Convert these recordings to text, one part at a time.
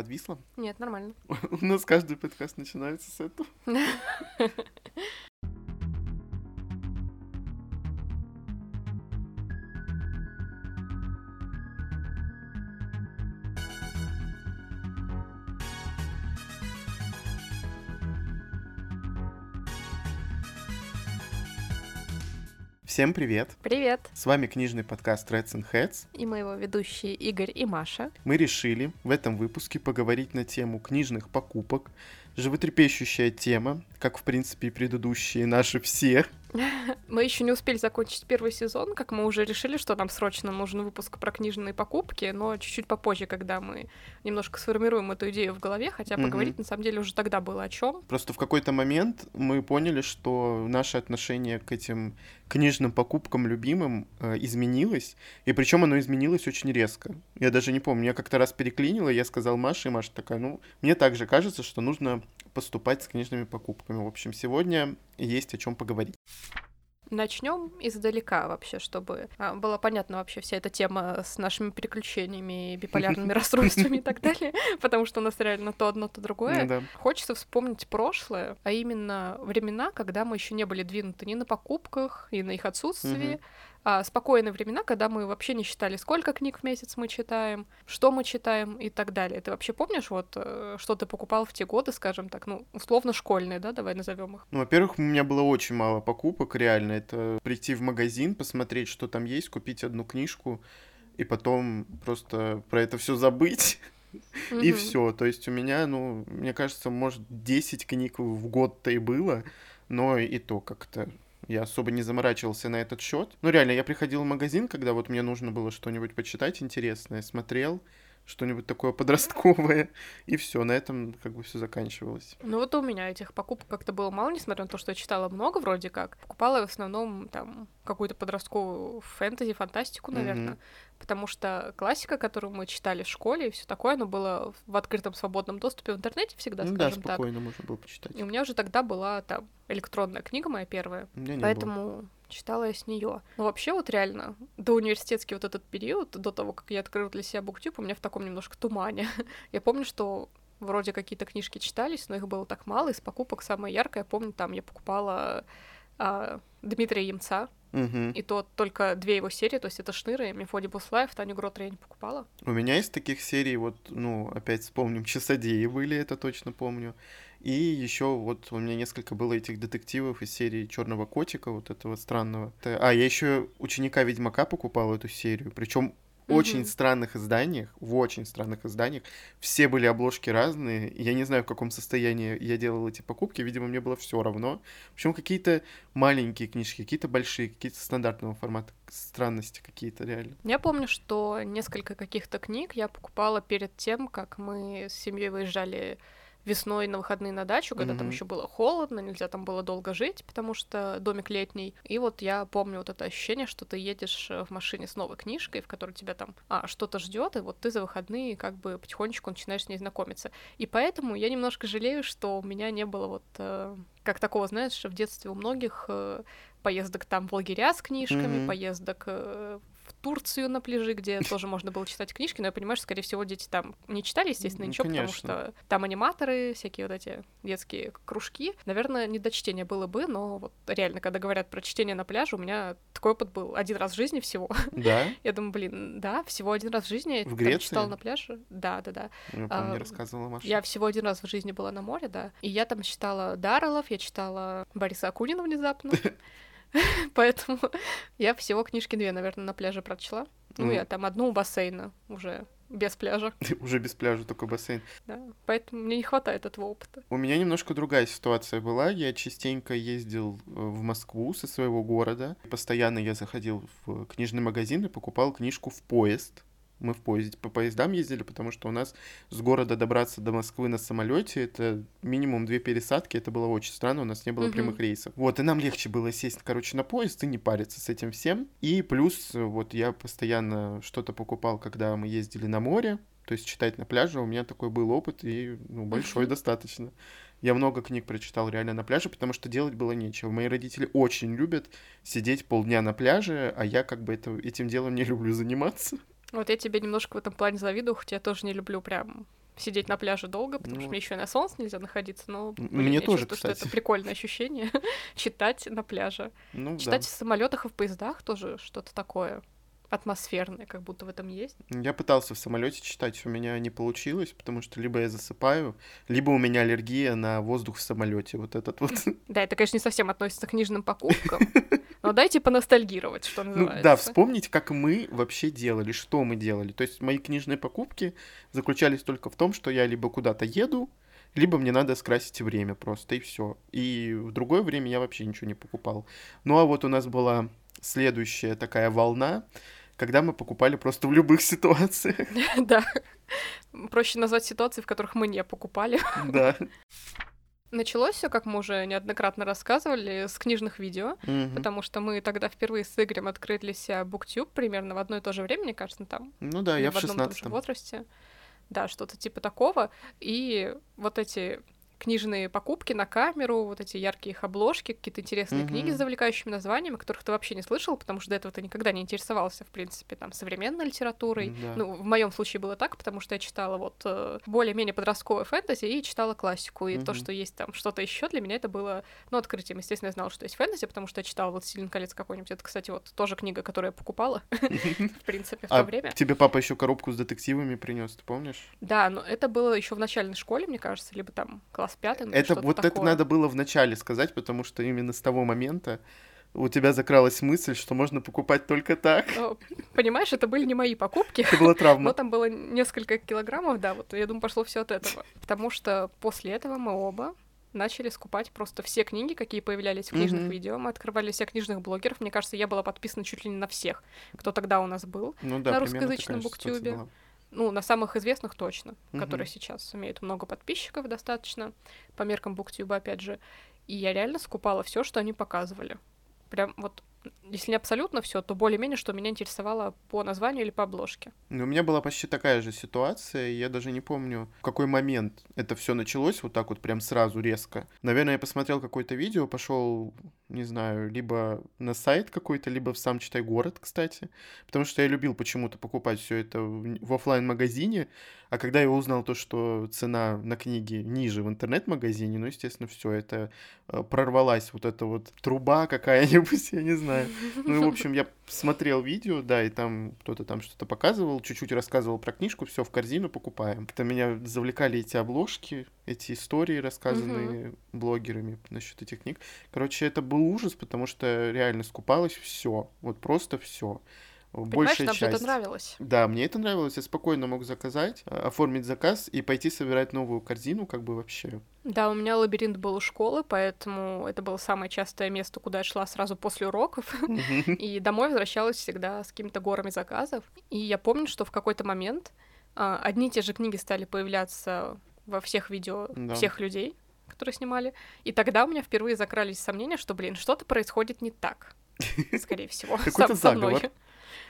подвисла? Нет, нормально. У нас каждый подкаст начинается с этого. Всем привет! Привет! С вами книжный подкаст Reds and Heads. И мы его ведущие Игорь и Маша. Мы решили в этом выпуске поговорить на тему книжных покупок. Животрепещущая тема, как, в принципе, и предыдущие наши все. Мы еще не успели закончить первый сезон, как мы уже решили, что нам срочно нужен выпуск про книжные покупки, но чуть-чуть попозже, когда мы немножко сформируем эту идею в голове, хотя поговорить на самом деле уже тогда было о чем. Просто в какой-то момент мы поняли, что наше отношение к этим книжным покупкам любимым э, изменилось, и причем оно изменилось очень резко. Я даже не помню, я как-то раз переклинила, я сказал Маше, и Маша такая, ну, мне также кажется, что нужно поступать с книжными покупками. В общем, сегодня есть о чем поговорить. Начнем издалека вообще, чтобы а, было понятно вообще вся эта тема с нашими переключениями, биполярными расстройствами и так далее, потому что у нас реально то одно, то другое. Хочется вспомнить прошлое, а именно времена, когда мы еще не были двинуты ни на покупках, и на их отсутствии, а, спокойные времена, когда мы вообще не считали, сколько книг в месяц мы читаем, что мы читаем и так далее. Ты вообще помнишь, вот, э, что ты покупал в те годы, скажем так, ну, условно школьные, да, давай назовем их? Ну, во-первых, у меня было очень мало покупок, реально. Это прийти в магазин, посмотреть, что там есть, купить одну книжку, и потом просто про это все забыть. И все. То есть у меня, ну, мне кажется, может, 10 книг в год-то и было, но и то как-то я особо не заморачивался на этот счет. Ну, реально, я приходил в магазин, когда вот мне нужно было что-нибудь почитать интересное, смотрел, что-нибудь такое подростковое, и все, на этом как бы все заканчивалось. Ну вот у меня этих покупок как-то было мало, несмотря на то, что я читала много вроде как. Покупала я в основном там какую-то подростковую фэнтези, фантастику, наверное. Mm-hmm. Потому что классика, которую мы читали в школе и все такое, оно было в открытом свободном доступе в интернете всегда, ну, скажем да, спокойно так. можно было почитать. И у меня уже тогда была там электронная книга моя первая. У меня не поэтому было читала я с нее. Но вообще вот реально, до университетский вот этот период, до того, как я открыла для себя буктюб, у меня в таком немножко тумане. я помню, что вроде какие-то книжки читались, но их было так мало. Из покупок самое яркое, я помню, там я покупала а, Дмитрия Емца, Угу. И то только две его серии, то есть это Шныры, Мефодий Буслаев, Таню Гротер я не покупала. У меня из таких серий, вот, ну, опять вспомним, Часодеи были, это точно помню. И еще вот у меня несколько было этих детективов из серии Черного котика, вот этого странного. А, я еще ученика Ведьмака покупал эту серию. Причем в очень странных изданиях, в очень странных изданиях. Все были обложки разные. Я не знаю, в каком состоянии я делал эти покупки. Видимо, мне было все равно. Общем, какие-то маленькие книжки, какие-то большие, какие-то стандартного формата. Странности какие-то реально. Я помню, что несколько каких-то книг я покупала перед тем, как мы с семьей выезжали весной на выходные на дачу, когда mm-hmm. там еще было холодно, нельзя там было долго жить, потому что домик летний. И вот я помню вот это ощущение, что ты едешь э, в машине с новой книжкой, в которой тебя там а, что-то ждет, и вот ты за выходные как бы потихонечку начинаешь с ней знакомиться. И поэтому я немножко жалею, что у меня не было вот э, как такого, знаешь, в детстве у многих э, поездок там в лагеря с книжками, mm-hmm. поездок э, Турцию на пляжи, где тоже можно было читать книжки, но я понимаю, что, скорее всего, дети там не читали, естественно, ничего, Конечно. потому что там аниматоры, всякие вот эти детские кружки. Наверное, не до чтения было бы, но вот реально, когда говорят про чтение на пляже, у меня такой опыт был один раз в жизни всего. Да? Я думаю, блин, да, всего один раз в жизни. В Греции? читала на пляже. Да, да, да. Я помню, а, рассказывала Маша. Я всего один раз в жизни была на море, да. И я там читала Дарреллов, я читала Бориса Акунина внезапно. Поэтому я всего книжки две, наверное, на пляже прочла. Ну, я там одну у бассейна уже без пляжа. Уже без пляжа, только бассейн. Да, поэтому мне не хватает этого опыта. У меня немножко другая ситуация была. Я частенько ездил э, в Москву со своего города. Постоянно я заходил в книжный магазин и покупал книжку в поезд мы в поезде по поездам ездили, потому что у нас с города добраться до Москвы на самолете это минимум две пересадки, это было очень странно, у нас не было uh-huh. прямых рейсов. Вот, и нам легче было сесть, короче, на поезд и не париться с этим всем. И плюс, вот я постоянно что-то покупал, когда мы ездили на море, то есть читать на пляже, у меня такой был опыт, и ну, большой достаточно. Я много книг прочитал реально на пляже, потому что делать было нечего. Мои родители очень любят сидеть полдня на пляже, а я как бы это, этим делом не люблю заниматься. Вот я тебе немножко в этом плане завидую, хотя я тоже не люблю прям сидеть на пляже долго, потому ну, что мне еще и на солнце нельзя находиться, но мне я тоже, чувствую, кстати. что это прикольное ощущение читать на пляже. Ну, читать да. в самолетах и в поездах тоже что-то такое атмосферное, как будто в этом есть. Я пытался в самолете читать, у меня не получилось, потому что либо я засыпаю, либо у меня аллергия на воздух в самолете. Вот этот вот. Да, это, конечно, не совсем относится к книжным покупкам. Но дайте поностальгировать, что называется. Ну, да, вспомнить, как мы вообще делали, что мы делали. То есть мои книжные покупки заключались только в том, что я либо куда-то еду, либо мне надо скрасить время просто, и все. И в другое время я вообще ничего не покупал. Ну а вот у нас была следующая такая волна, когда мы покупали просто в любых ситуациях. Да. Проще назвать ситуации, в которых мы не покупали. Да. Началось все, как мы уже неоднократно рассказывали, с книжных видео, Мгм. потому что мы тогда впервые с Игорем открыли себе BookTube примерно в одно и то же время, мне кажется, там Ну да, я в в одном и том же 16 возрасте. Да, что-то типа такого. И вот эти книжные покупки на камеру, вот эти яркие их обложки, какие-то интересные Мгм. книги с завлекающими названиями, которых ты вообще не слышал, потому что до этого ты никогда не интересовался, в принципе, там, современной литературой. Да. Ну, в моем случае было так, потому что я читала вот э, более-менее подростковое фэнтези и читала классику. И то, Мгм. что есть там что-то еще, для меня это было, ну, открытием. Естественно, я знала, что есть фэнтези, потому что я читала вот «Властелин колец» какой-нибудь. Это, кстати, вот тоже книга, которую я покупала, в принципе, в то А время. тебе папа еще коробку с детективами принес, ты помнишь? Да, но это было еще в начальной школе, мне кажется, либо там класс пятый, ну, Это вот это такое. надо было в начале сказать, потому что именно с того момента у тебя закралась мысль, что можно покупать только так. Но, Понимаешь, это были не мои покупки, Это была но травма. там было несколько килограммов, да, вот я думаю, пошло все от этого. Потому что после этого мы оба начали скупать просто все книги, какие появлялись в книжных Мгм. видео. Мы открывали всех книжных блогеров. Мне кажется, я была подписана чуть ли не на всех, кто тогда у нас был. Ну да, на русскоязычном буктюбе. была. Ну, на самых известных точно, Мгм. которые сейчас имеют много подписчиков достаточно, по меркам Буктюба, опять же. И я реально скупала все, что они показывали. Прям вот, если не абсолютно все, то более-менее, что меня интересовало по названию или по обложке. Ну, у меня была почти такая же ситуация, я даже не помню, в какой момент это все началось, вот так вот прям сразу резко. Наверное, я посмотрел какое-то видео, пошел, не знаю, либо на сайт какой-то, либо в сам Читай город, кстати, потому что я любил почему-то покупать все это в, в оффлайн магазине а когда я узнал то, что цена на книги ниже в интернет-магазине, ну, естественно, все это э, прорвалась вот эта вот труба какая-нибудь, я не знаю. Ну и, в общем, я смотрел видео, да, и там кто-то там что-то показывал, чуть-чуть рассказывал про книжку, все в корзину покупаем. Как-то меня завлекали эти обложки, эти истории, рассказанные блогерами насчет этих книг. Короче, это был ужас, потому что реально скупалось все, вот просто все. Понимаешь, Большая нам же это нравилось. Да, мне это нравилось, я спокойно мог заказать, э, оформить заказ и пойти собирать новую корзину, как бы вообще. Да, у меня лабиринт был у школы, поэтому это было самое частое место, куда я шла сразу после уроков. И домой возвращалась всегда с какими-то горами заказов. И я помню, что в какой-то момент а, одни и те же книги стали появляться во всех видео Да. всех людей, которые снимали. И тогда у меня впервые закрались сомнения, что, блин, что-то происходит не так. Скорее всего, Какой-то со- мной. заговор.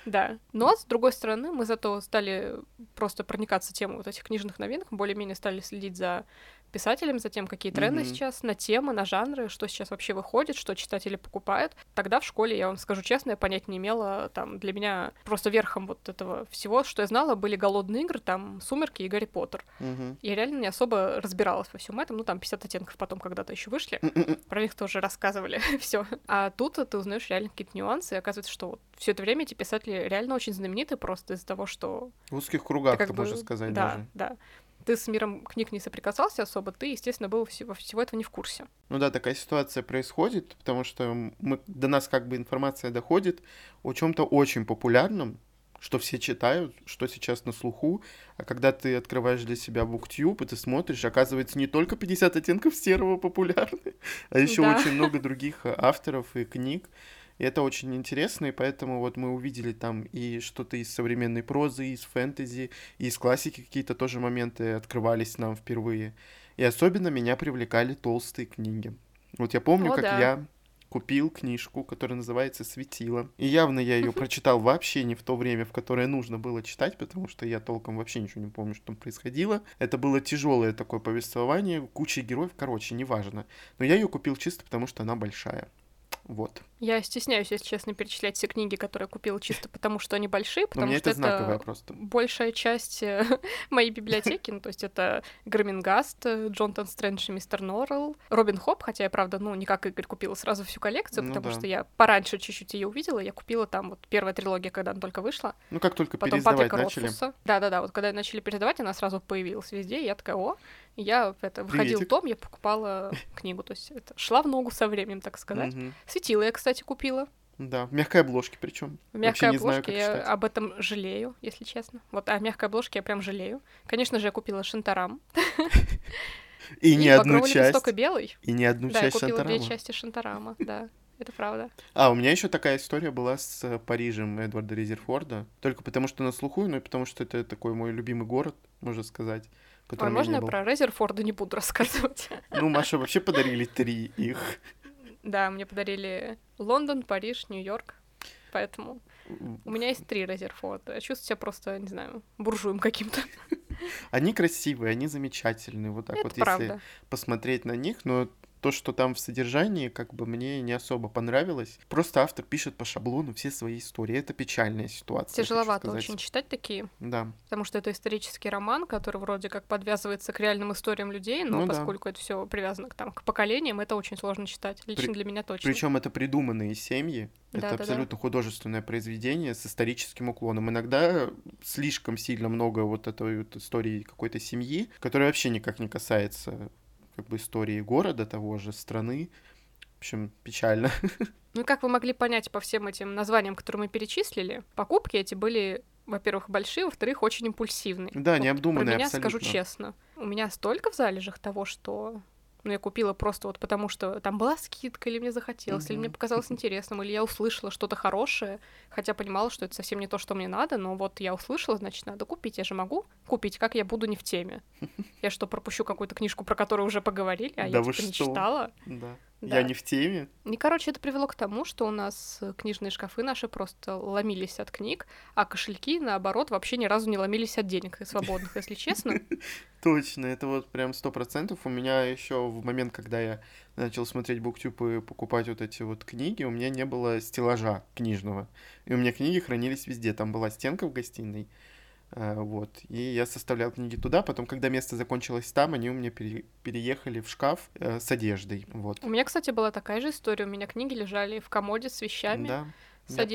Да. Но, с другой стороны, мы зато стали просто проникаться темой вот этих книжных новинок, более-менее стали следить за писателем, за тем, какие тренды Мгм. сейчас, на темы, на жанры, что сейчас вообще выходит, что читатели покупают. Тогда в школе, я вам скажу честно, я понять не имела. Там для меня просто верхом вот этого всего, что я знала, были голодные игры, там «Сумерки» и «Гарри Поттер». Мгм. Я реально не особо разбиралась во всем этом. Ну, там 50 оттенков потом когда-то еще вышли. Про них тоже рассказывали. все. А тут ты узнаешь реально какие-то нюансы. И оказывается, что вот все это время эти писатели реально очень знамениты просто из-за того, что В узких ты кругах, как ты бы... можешь сказать да, даже. да. Ты с миром книг не соприкасался особо, ты, естественно, был всего, всего этого не в курсе. Ну да, такая ситуация происходит, потому что мы, до нас как бы информация доходит о чем-то очень популярном, что все читают, что сейчас на слуху, а когда ты открываешь для себя BookTube, и ты смотришь, оказывается, не только 50 оттенков серого популярны, а еще Да. очень много других авторов и книг. И это очень интересно, и поэтому вот мы увидели там и что-то из современной прозы, и из фэнтези, и из классики какие-то тоже моменты открывались нам впервые. И особенно меня привлекали толстые книги. Вот я помню, О, как да. я купил книжку, которая называется «Светило». И явно я ее прочитал вообще не в то время, в которое нужно было читать, потому что я толком вообще ничего не помню, что там происходило. Это было тяжелое такое повествование, куча героев, короче, неважно. Но я ее купил чисто потому, что она большая. Вот. Я стесняюсь, если честно, перечислять все книги, которые я купила чисто потому, что они большие, потому мне что это это просто. большая часть э, моей библиотеки, ну, то есть это Громингаст, э, Джонатан Стрэндж и Мистер Норрелл, Робин Хоп, хотя я, правда, ну, не как Игорь купила сразу всю коллекцию, Ну потому да. что я пораньше чуть-чуть ее увидела, я купила там вот первая трилогия, когда она только вышла, Ну, как только потом переиздавать Патрика начали. Да-да-да, вот когда начали передавать, она сразу появилась везде, и я такая, о, И я это, выходил Приветик. том, я покупала книгу, то есть это шла в ногу со временем, так сказать. Мгм. Светила я, кстати, купила. Да, в мягкой обложке причем. В Вообще мягкой знаю, обложке как я читать. об этом жалею, если честно. Вот о мягкой обложке я прям жалею. Конечно же, я купила Шантарам. И не одну «Багровый часть. и белый. И не одну Да, я часть купила две Шантарама. части Шантарама, да. Это правда. А, у меня еще такая история была с э, Парижем Эдварда Резерфорда. Только потому, что на слуху, но и потому, что это такой мой любимый город, можно сказать. Я можно я про Резерфорда не буду рассказывать? Ну, Маша вообще подарили три их. Да, мне подарили Лондон, Париж, Нью-Йорк. Поэтому у меня есть три Резерфорда. Я чувствую себя просто, не знаю, буржуем каким-то. Они красивые, они замечательные. Вот так Это вот, если правда. посмотреть на них, но то, что там в содержании, как бы мне не особо понравилось. Просто автор пишет по шаблону все свои истории. Это печальная ситуация. Тяжеловато очень читать такие, Да. потому что это исторический роман, который вроде как подвязывается к реальным историям людей, но Ну да. поскольку это все привязано к, там, к поколениям, это очень сложно читать. Лично При- для меня точно. Причем это придуманные семьи. Это Да-да-да. абсолютно художественное произведение с историческим уклоном. Иногда слишком сильно много вот этой вот истории какой-то семьи, которая вообще никак не касается как бы истории города того же, страны. В общем, печально. Ну и как вы могли понять по всем этим названиям, которые мы перечислили, покупки эти были, во-первых, большие, во-вторых, очень импульсивные. Да, Вот необдуманные Про меня абсолютно. скажу честно. У меня столько в залежах того, что ну, я купила просто вот потому, что там была скидка, или мне захотелось, или Мгм. мне показалось интересным, или я услышала что-то хорошее, хотя понимала, что это совсем не то, что мне надо, но вот я услышала, значит, надо купить. Я же могу купить, как я буду не в теме. Я что, пропущу какую-то книжку, про которую уже поговорили, а Да я типа не читала? Да. Да. Я не в теме. И, короче, это привело к тому, что у нас э, книжные шкафы наши просто ломились от книг, а кошельки, наоборот, вообще ни разу не ломились от денег свободных, если честно. Точно, это вот прям сто процентов. У меня еще в момент, когда я начал смотреть буктюб и покупать вот эти вот книги, у меня не было стеллажа книжного. И у меня книги хранились везде. Там была стенка в гостиной. Э, Вот. И я составлял книги туда. Потом, когда место закончилось там, они у меня пере- переехали в шкаф э, с одеждой. Вот. У меня, кстати, была такая же история. У меня книги лежали в комоде с вещами, Да. с я помню.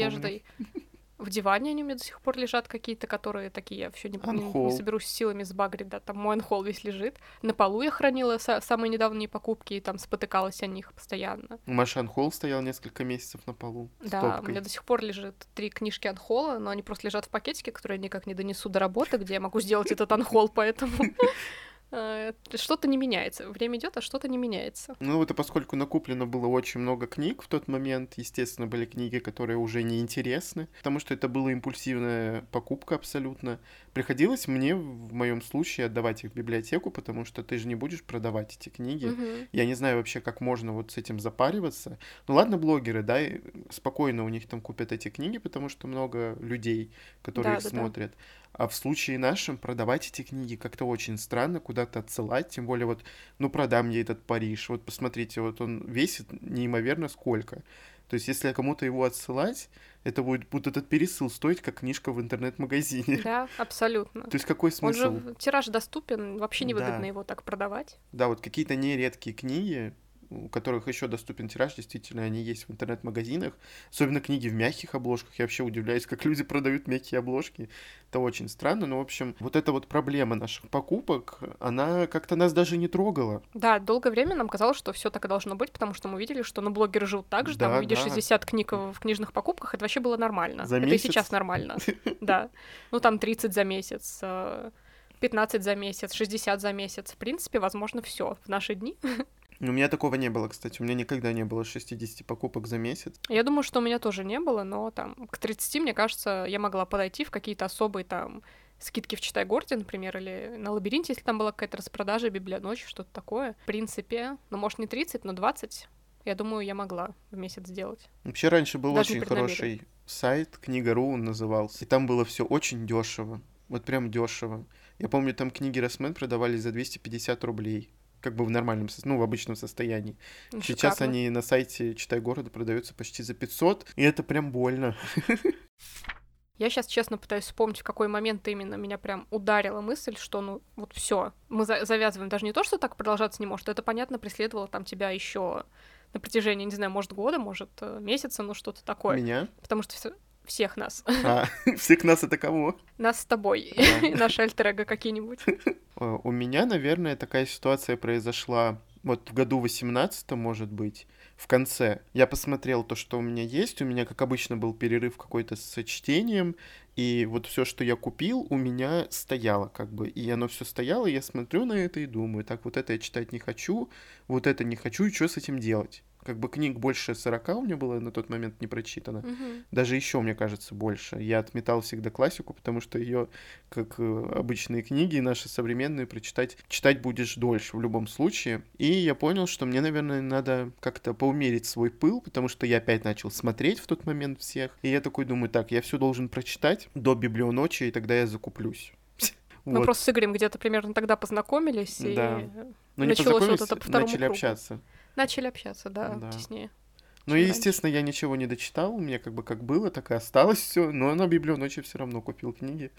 В диване они у меня до сих пор лежат какие-то, которые такие, я все не, не- не соберусь силами сбагрить, да, там мой анхол весь лежит. На полу я хранила са- самые недавние покупки и там спотыкалась о них постоянно. У Маши Анхол стоял несколько месяцев на полу. с Да, у стопкой. меня до сих пор лежит три книжки анхола, но они просто лежат в пакетике, которые я никак не донесу до работы, где я могу сделать этот анхол, поэтому что-то не меняется. Время идет, а что-то не меняется. Ну, это поскольку накуплено было очень много книг в тот момент, естественно, были книги, которые уже не интересны, потому что это была импульсивная покупка абсолютно. Приходилось мне в моем случае отдавать их в библиотеку, потому что ты же не будешь продавать эти книги. Мгм. Я не знаю вообще, как можно вот с этим запариваться. Ну ладно, блогеры, да, спокойно у них там купят эти книги, потому что много людей, которые их Да-да-да. смотрят. А в случае нашем продавать эти книги как-то очень странно, куда-то отсылать, тем более вот, ну продам я этот Париж, вот посмотрите, вот он весит неимоверно сколько. То есть если кому-то его отсылать, это будет, будет этот пересыл стоить, как книжка в интернет-магазине. Да, абсолютно. То есть какой Он смысл? же в- тираж доступен, вообще невыгодно Да. его так продавать. Да, вот какие-то нередкие книги, у которых еще доступен тираж, действительно, они есть в интернет-магазинах. Особенно книги в мягких обложках. Я вообще удивляюсь, как люди продают мягкие обложки. Это очень странно. Но, в общем, вот эта вот проблема наших покупок, она как-то нас даже не трогала. Да, долгое время нам казалось, что все так и должно быть, потому что мы видели, что ну, блогеры живут так же, там Да, увидишь да. 60 книг в книжных покупках, это вообще было нормально. За это месяц? и сейчас нормально. Да. Ну там 30 за месяц, э, 15 за месяц, 60 за месяц. В принципе, возможно, все в наши дни. У меня такого не было, кстати. У меня никогда не было 60 покупок за месяц. Я думаю, что у меня тоже не было, но там к 30, мне кажется, я могла подойти в какие-то особые там скидки в Читай Горде, например, или на Лабиринте, если там была какая-то распродажа, Библия ночи, что-то такое. В принципе, ну, может, не 30, но 20, я думаю, я могла в месяц сделать. Вообще раньше был Даже очень хороший сайт, книга.ру он назывался. И там было все очень дешево. Вот прям дешево. Я помню, там книги Росмен продавались за 250 рублей. Как бы в нормальном, ну, в обычном состоянии. Ну, Сейчас шикарно. они на сайте «Читай города» продаются почти за 500, и это прям больно. Я сейчас честно пытаюсь вспомнить, в какой момент именно меня прям ударила мысль, что ну вот все, мы за завязываем. Даже не то, что так продолжаться не может, это понятно преследовало там тебя еще на протяжении, не знаю, может года, может э, месяца, ну что-то такое. Меня? Потому что все, всех нас. А, всех нас это кого? Нас с тобой. Наши альтер какие-нибудь. Э, у меня, наверное, такая ситуация произошла вот в году 18 может быть, в конце. Я посмотрел то, что у меня есть. У меня, как обычно, был перерыв какой-то с чтением. И вот все, что я купил, у меня стояло, как бы. И оно все стояло, и я смотрю на это и думаю, так, вот это я читать не хочу, вот это не хочу, и что с этим делать? Как бы книг больше 40 у меня было на тот момент не прочитано. Угу. Даже еще, мне кажется, больше. Я отметал всегда классику, потому что ее, как э, обычные книги, наши современные, прочитать, читать будешь дольше в любом случае. И я понял, что мне, наверное, надо как-то поумерить свой пыл, потому что я опять начал смотреть в тот момент всех. И я такой думаю, так, я все должен прочитать до библионочи, и тогда я закуплюсь. Мы вот. просто с Игорем где-то примерно тогда познакомились, да. и Но началось вот это по начали кругу. общаться. Начали общаться, да, да. теснее. Ну и, естественно, я ничего не дочитал, у меня как бы как было, так и осталось все, но на библионочи все равно купил книги.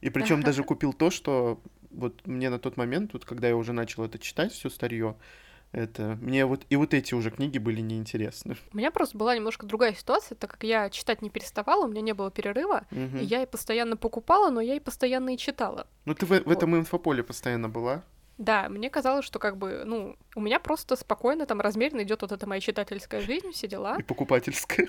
И причем даже купил то, что вот мне на тот момент, вот когда я уже начал это читать, все старье, это мне вот и вот эти уже книги были неинтересны. У меня просто была немножко другая ситуация, так как я читать не переставала, у меня не было перерыва, угу. и я и постоянно покупала, но я и постоянно и читала. Ну ты в, вот. в этом инфополе постоянно была? Да, мне казалось, что как бы, ну, у меня просто спокойно там размеренно идет вот эта моя читательская жизнь, все дела. И покупательская.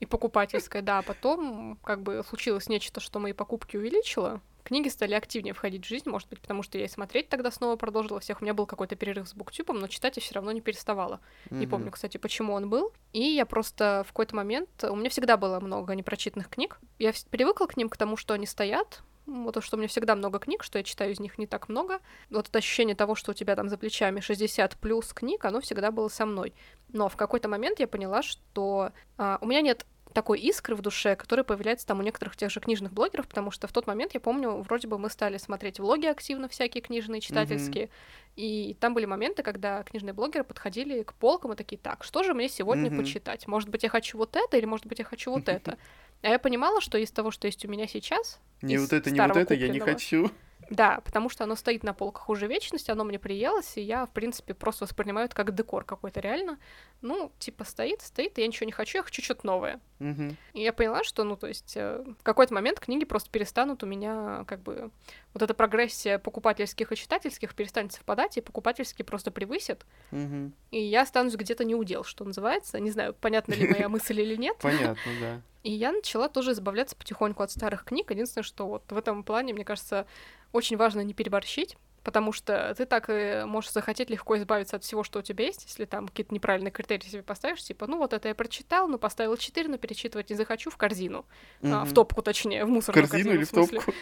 И покупательская, да. Потом как бы случилось нечто, что мои покупки увеличило. Книги стали активнее входить в жизнь, может быть, потому что я и смотреть тогда снова продолжила всех. У меня был какой-то перерыв с буктюбом, но читать я все равно не переставала. Mm-hmm. Не помню, кстати, почему он был. И я просто в какой-то момент... У меня всегда было много непрочитанных книг. Я привыкла к ним, к тому, что они стоят, вот то, что у меня всегда много книг, что я читаю из них не так много. Вот это ощущение того, что у тебя там за плечами 60 плюс книг, оно всегда было со мной. Но в какой-то момент я поняла, что а, у меня нет такой искры в душе, которая появляется там у некоторых тех же книжных блогеров, потому что в тот момент, я помню, вроде бы мы стали смотреть влоги активно, всякие книжные, читательские, mm-hmm. и там были моменты, когда книжные блогеры подходили к полкам и такие, так, что же мне сегодня mm-hmm. почитать? Может быть, я хочу вот это, или может быть, я хочу вот это? А я понимала, что из того, что есть у меня сейчас... Не вот это, не вот это, я не хочу. Да, потому что оно стоит на полках уже вечность, оно мне приелось, и я, в принципе, просто воспринимаю это как декор какой-то реально. Ну, типа, стоит, стоит, и я ничего не хочу, я хочу что-то новое. Угу. И я поняла, что, ну, то есть, э, в какой-то момент книги просто перестанут у меня, как бы, вот эта прогрессия покупательских и читательских перестанет совпадать, и покупательские просто превысят. Угу. И я останусь где-то не удел, что называется. Не знаю, понятна ли моя мысль или нет. Понятно, да. И я начала тоже избавляться потихоньку от старых книг. Единственное, что вот в этом плане, мне кажется, очень важно не переборщить, потому что ты так можешь захотеть легко избавиться от всего, что у тебя есть, если там какие-то неправильные критерии себе поставишь, типа, ну вот это я прочитал, ну поставил 4, но перечитывать не захочу в корзину, mm-hmm. а, в топку точнее, в мусорную корзину. корзину или в, топку?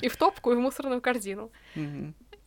И в топку, и в мусорную корзину.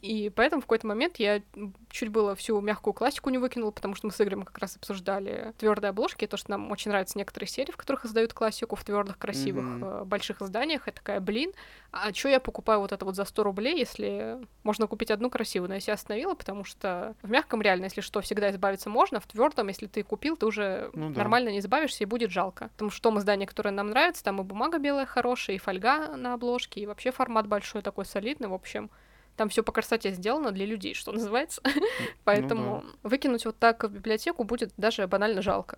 И поэтому в какой-то момент я чуть было всю мягкую классику не выкинула, потому что мы с Игорем как раз обсуждали твердые обложки, то, что нам очень нравятся некоторые серии, в которых издают классику в твердых, красивых, mm-hmm. больших изданиях. Я такая, блин, а что я покупаю вот это вот за 100 рублей, если можно купить одну красивую? Но я себя остановила, потому что в мягком реально, если что, всегда избавиться можно, в твердом, если ты купил, ты уже ну, да. нормально не избавишься и будет жалко. Потому что том издание, которое нам нравится, там и бумага белая хорошая, и фольга на обложке, и вообще формат большой такой солидный, в общем. Там все по красоте сделано для людей, что называется. Поэтому ну, да. выкинуть вот так в библиотеку будет даже банально жалко.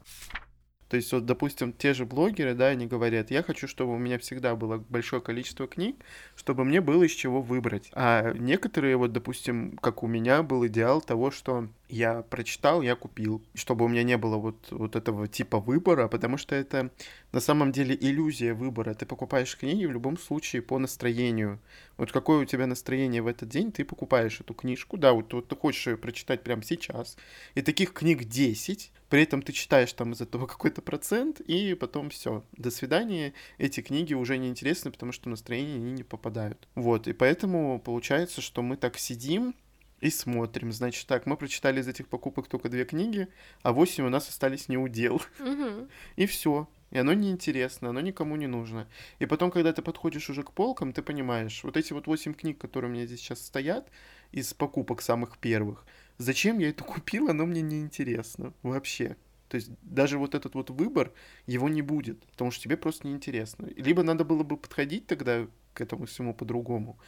То есть, вот, допустим, те же блогеры, да, они говорят, я хочу, чтобы у меня всегда было большое количество книг, чтобы мне было из чего выбрать. А некоторые, вот, допустим, как у меня был идеал того, что я прочитал, я купил, чтобы у меня не было вот, вот этого типа выбора, потому что это на самом деле иллюзия выбора. Ты покупаешь книги в любом случае по настроению. Вот какое у тебя настроение в этот день, ты покупаешь эту книжку, да, вот, вот ты хочешь ее прочитать прямо сейчас, и таких книг 10, при этом ты читаешь там из этого какой-то процент, и потом все, до свидания, эти книги уже не интересны, потому что настроение они не попадают. Вот, и поэтому получается, что мы так сидим, и смотрим. Значит, так, мы прочитали из этих покупок только две книги, а восемь у нас остались не удел. Угу. И все. И оно неинтересно, оно никому не нужно. И потом, когда ты подходишь уже к полкам, ты понимаешь, вот эти вот восемь книг, которые у меня здесь сейчас стоят, из покупок самых первых, зачем я это купил, оно мне не интересно вообще. То есть даже вот этот вот выбор, его не будет, потому что тебе просто неинтересно. Либо надо было бы подходить тогда к этому всему по-другому,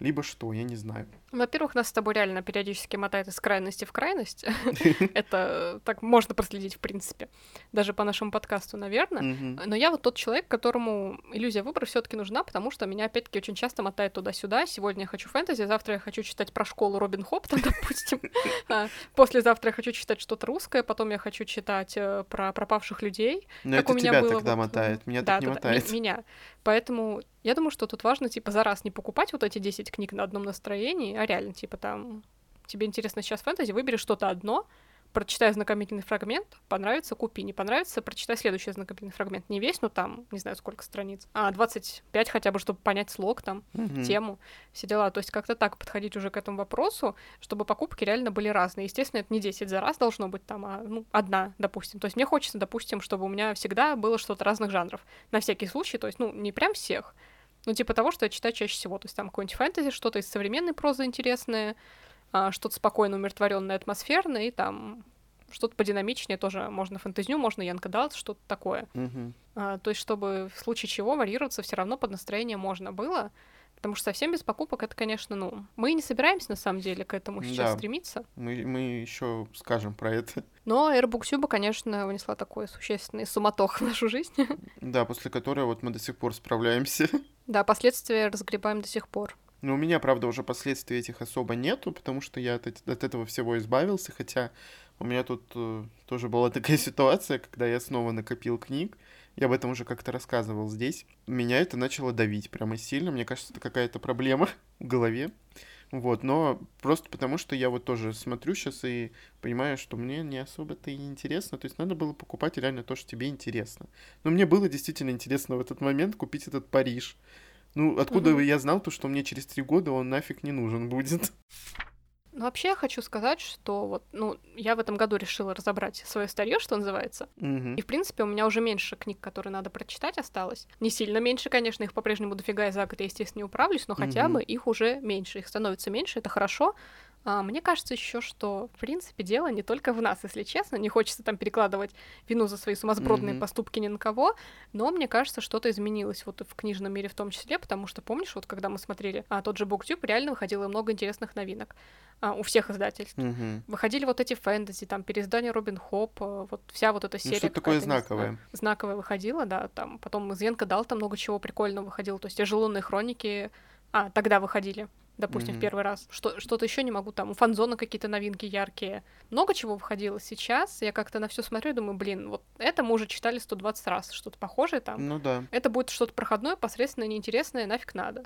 либо что, я не знаю. Во-первых, нас с тобой реально периодически мотает из крайности в крайность. Это так можно проследить, в принципе, даже по нашему подкасту, наверное. Но я вот тот человек, которому иллюзия выбора все таки нужна, потому что меня, опять-таки, очень часто мотает туда-сюда. Сегодня я хочу фэнтези, завтра я хочу читать про школу Робин Хоп, допустим. А, послезавтра я хочу читать что-то русское, потом я хочу читать э, про пропавших людей. Но это тебя тогда мотает, меня так не мотает. Меня. Поэтому я думаю, что тут важно, типа, за раз не покупать вот эти 10 книг на одном настроении, а реально, типа, там, тебе интересно сейчас фэнтези, выбери что-то одно, прочитай знакомительный фрагмент, понравится, купи, не понравится, прочитай следующий знакомительный фрагмент. Не весь, но там, не знаю, сколько страниц. А, 25 хотя бы, чтобы понять слог там, mm-hmm. тему, все дела. То есть как-то так подходить уже к этому вопросу, чтобы покупки реально были разные. Естественно, это не 10 за раз должно быть там, а, ну, одна, допустим. То есть мне хочется, допустим, чтобы у меня всегда было что-то разных жанров. На всякий случай, то есть, ну, не прям всех, ну, типа того, что я читаю чаще всего. То есть там какой-нибудь фэнтези, что-то из современной прозы интересное, а, что-то спокойно, умиротворенное, атмосферное, и там что-то подинамичнее тоже можно фэнтезию, можно Янка Далт, что-то такое. Mm-hmm. А, то есть, чтобы в случае чего варьироваться все равно под настроение можно было. Потому что совсем без покупок это, конечно, ну, мы не собираемся на самом деле к этому сейчас да. стремиться. Мы, мы еще скажем про это. Но AirBookTube, конечно, внесла такой существенный суматох в нашу жизнь. Да, после которой вот мы до сих пор справляемся. Да, последствия разгребаем до сих пор. Ну, у меня, правда, уже последствий этих особо нету, потому что я от, от этого всего избавился, хотя у меня тут э, тоже была такая ситуация, когда я снова накопил книг, я об этом уже как-то рассказывал здесь. Меня это начало давить прямо сильно. Мне кажется, это какая-то проблема в голове. Вот, но просто потому, что я вот тоже смотрю сейчас и понимаю, что мне не особо-то и интересно. То есть надо было покупать реально то, что тебе интересно. Но мне было действительно интересно в этот момент купить этот Париж. Ну, откуда угу. я знал то, что мне через три года он нафиг не нужен будет? Ну, вообще я хочу сказать, что вот, ну, я в этом году решила разобрать свое старье, что называется. Mm-hmm. И, в принципе, у меня уже меньше книг, которые надо прочитать, осталось. Не сильно меньше, конечно, их по-прежнему дофига, и за год я, естественно, не управлюсь, но хотя mm-hmm. бы их уже меньше, их становится меньше, это хорошо. А, мне кажется еще, что, в принципе, дело не только в нас, если честно. Не хочется там перекладывать вину за свои сумасбродные mm-hmm. поступки ни на кого, но мне кажется, что-то изменилось вот в книжном мире в том числе, потому что, помнишь, вот когда мы смотрели а, тот же BookTube, реально выходило много интересных новинок а, у всех издательств. Mm-hmm. Выходили вот эти фэнтези, там, переиздание Робин Хоп, а, вот вся вот эта ну, серия. Ну, что такое знаковое? Знаковое выходило, да, там, потом из Янка дал там много чего прикольного выходило, то есть те же лунные хроники, а, тогда выходили допустим, mm-hmm. в первый раз. Что, что-то еще не могу, там, у фанзона какие-то новинки яркие. Много чего выходило сейчас. Я как-то на все смотрю и думаю, блин, вот это мы уже читали 120 раз, что-то похожее там. Ну да. Это будет что-то проходное, посредственно неинтересное, нафиг надо.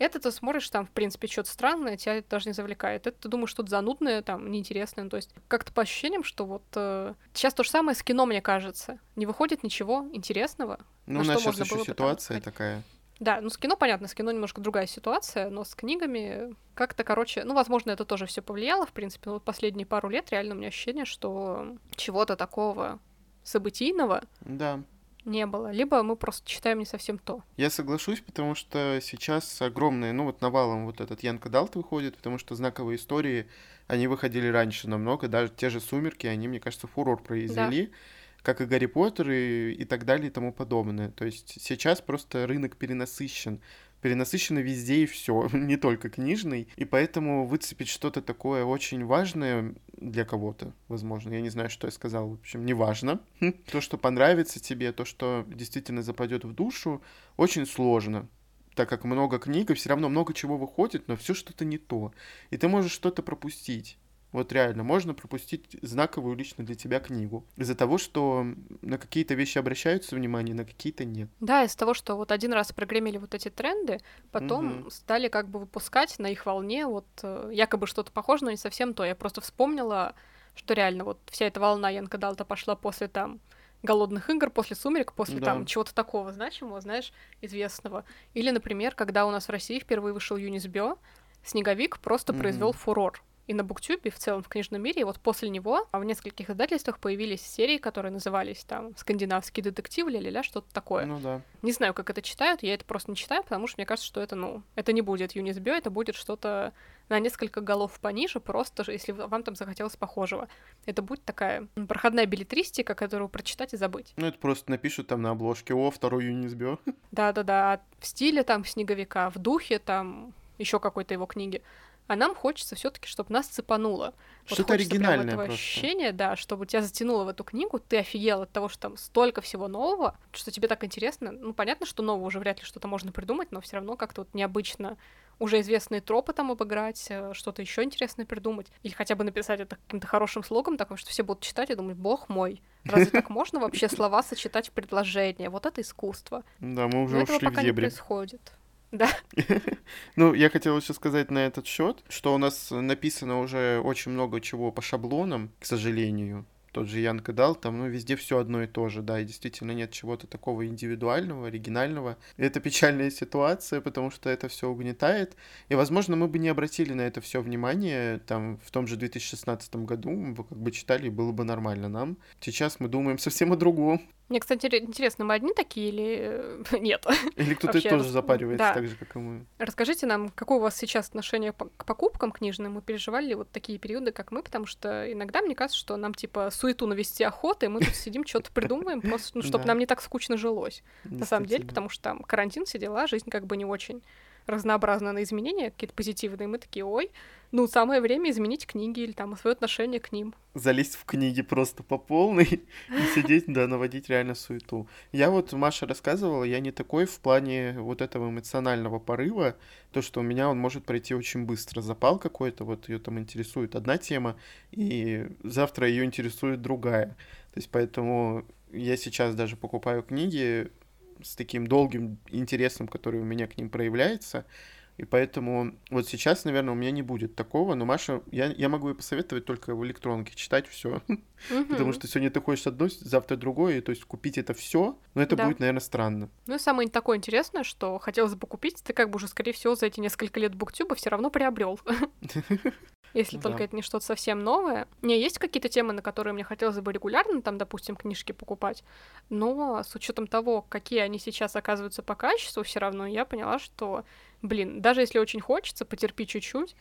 Это ты смотришь, там, в принципе, что-то странное, тебя это даже не завлекает. Это ты думаешь, что-то занудное, там, неинтересное. То есть как-то по ощущениям, что вот э, сейчас то же самое с кино, мне кажется. Не выходит ничего интересного. Ну, у нас сейчас еще ситуация такая. Да, ну с кино понятно, с кино немножко другая ситуация, но с книгами как-то, короче, ну, возможно, это тоже все повлияло, в принципе, но вот последние пару лет реально у меня ощущение, что чего-то такого событийного да. Не было. Либо мы просто читаем не совсем то. Я соглашусь, потому что сейчас огромные, ну вот навалом вот этот Янка Далт выходит, потому что знаковые истории, они выходили раньше намного, даже те же «Сумерки», они, мне кажется, фурор произвели. Да как и Гарри Поттер и, и так далее и тому подобное. То есть сейчас просто рынок перенасыщен. Перенасыщено везде и все, не только книжный. И поэтому выцепить что-то такое очень важное для кого-то, возможно, я не знаю, что я сказал, в общем, неважно. То, что понравится тебе, то, что действительно западет в душу, очень сложно так как много книг, и все равно много чего выходит, но все что-то не то. И ты можешь что-то пропустить. Вот реально, можно пропустить знаковую лично для тебя книгу. Из-за того, что на какие-то вещи обращаются внимание, на какие-то нет. Да, из-за того, что вот один раз прогремели вот эти тренды, потом угу. стали как бы выпускать на их волне вот э, якобы что-то похожее, но не совсем то. Я просто вспомнила, что реально вот вся эта волна Янка Далта пошла после там голодных игр, после сумерек, после да. там чего-то такого значимого, знаешь, известного. Или, например, когда у нас в России впервые вышел Юнис Бё, Снеговик просто mm-hmm. произвел фурор и на Буктюбе, в целом в книжном мире. И вот после него в нескольких издательствах появились серии, которые назывались там «Скандинавский детектив» или что-то такое. Ну да. Не знаю, как это читают, я это просто не читаю, потому что мне кажется, что это, ну, это не будет Юнисбё, это будет что-то на несколько голов пониже, просто же, если вам там захотелось похожего. Это будет такая проходная билетристика, которую прочитать и забыть. Ну, это просто напишут там на обложке «О, второй Юнисбё». Да-да-да, в стиле там снеговика, в духе там еще какой-то его книги а нам хочется все-таки, чтобы нас цепануло. Что-то оригинальное прям этого ощущение, да, чтобы тебя затянуло в эту книгу, ты офигел от того, что там столько всего нового, что тебе так интересно. Ну, понятно, что нового уже вряд ли что-то можно придумать, но все равно как-то вот необычно уже известные тропы там обыграть, э, что-то еще интересное придумать, или хотя бы написать это каким-то хорошим слогом, такой, что все будут читать и думать, бог мой, разве так можно вообще слова сочетать в предложение? Вот это искусство. Да, мы уже Но ушли этого пока в дебри. не происходит. Да. ну, я хотел еще сказать на этот счет, что у нас написано уже очень много чего по шаблонам, к сожалению тот же Янка дал, там, ну, везде все одно и то же, да, и действительно нет чего-то такого индивидуального, оригинального. И это печальная ситуация, потому что это все угнетает, и, возможно, мы бы не обратили на это все внимание, там, в том же 2016 году, мы бы как бы читали, и было бы нормально нам. Сейчас мы думаем совсем о другом. Мне, кстати, интересно, мы одни такие или э, нет? Или кто-то тоже запаривается да. так же, как и мы? Расскажите нам, какое у вас сейчас отношение к покупкам книжным? Мы переживали ли вот такие периоды, как мы? Потому что иногда мне кажется, что нам, типа, суету навести охоты, и мы тут сидим, что-то придумаем, просто, ну, чтобы нам не так скучно жилось. На самом деле, потому что там карантин, все дела, жизнь как бы не очень разнообразно на изменения, какие-то позитивные, мы такие, ой, ну, самое время изменить книги или там свое отношение к ним. Залезть в книги просто по полной и сидеть, да, наводить реально суету. Я вот, Маша рассказывала, я не такой в плане вот этого эмоционального порыва, то, что у меня он может пройти очень быстро. Запал какой-то, вот ее там интересует одна тема, и завтра ее интересует другая. То есть поэтому я сейчас даже покупаю книги с таким долгим интересом, который у меня к ним проявляется, и поэтому вот сейчас, наверное, у меня не будет такого. Но Маша, я, я могу ей посоветовать только в электронке читать все. Потому что сегодня ты хочешь одно, завтра другое. И, то есть купить это все, но это да. будет, наверное, странно. Ну и самое такое интересное, что хотелось бы купить, ты как бы уже, скорее всего, за эти несколько лет буктюба все равно приобрел. Если да. только это не что-то совсем новое. Не, есть какие-то темы, на которые мне хотелось бы регулярно, там, допустим, книжки покупать, но с учетом того, какие они сейчас оказываются по качеству, все равно я поняла, что блин, даже если очень хочется, потерпи чуть-чуть,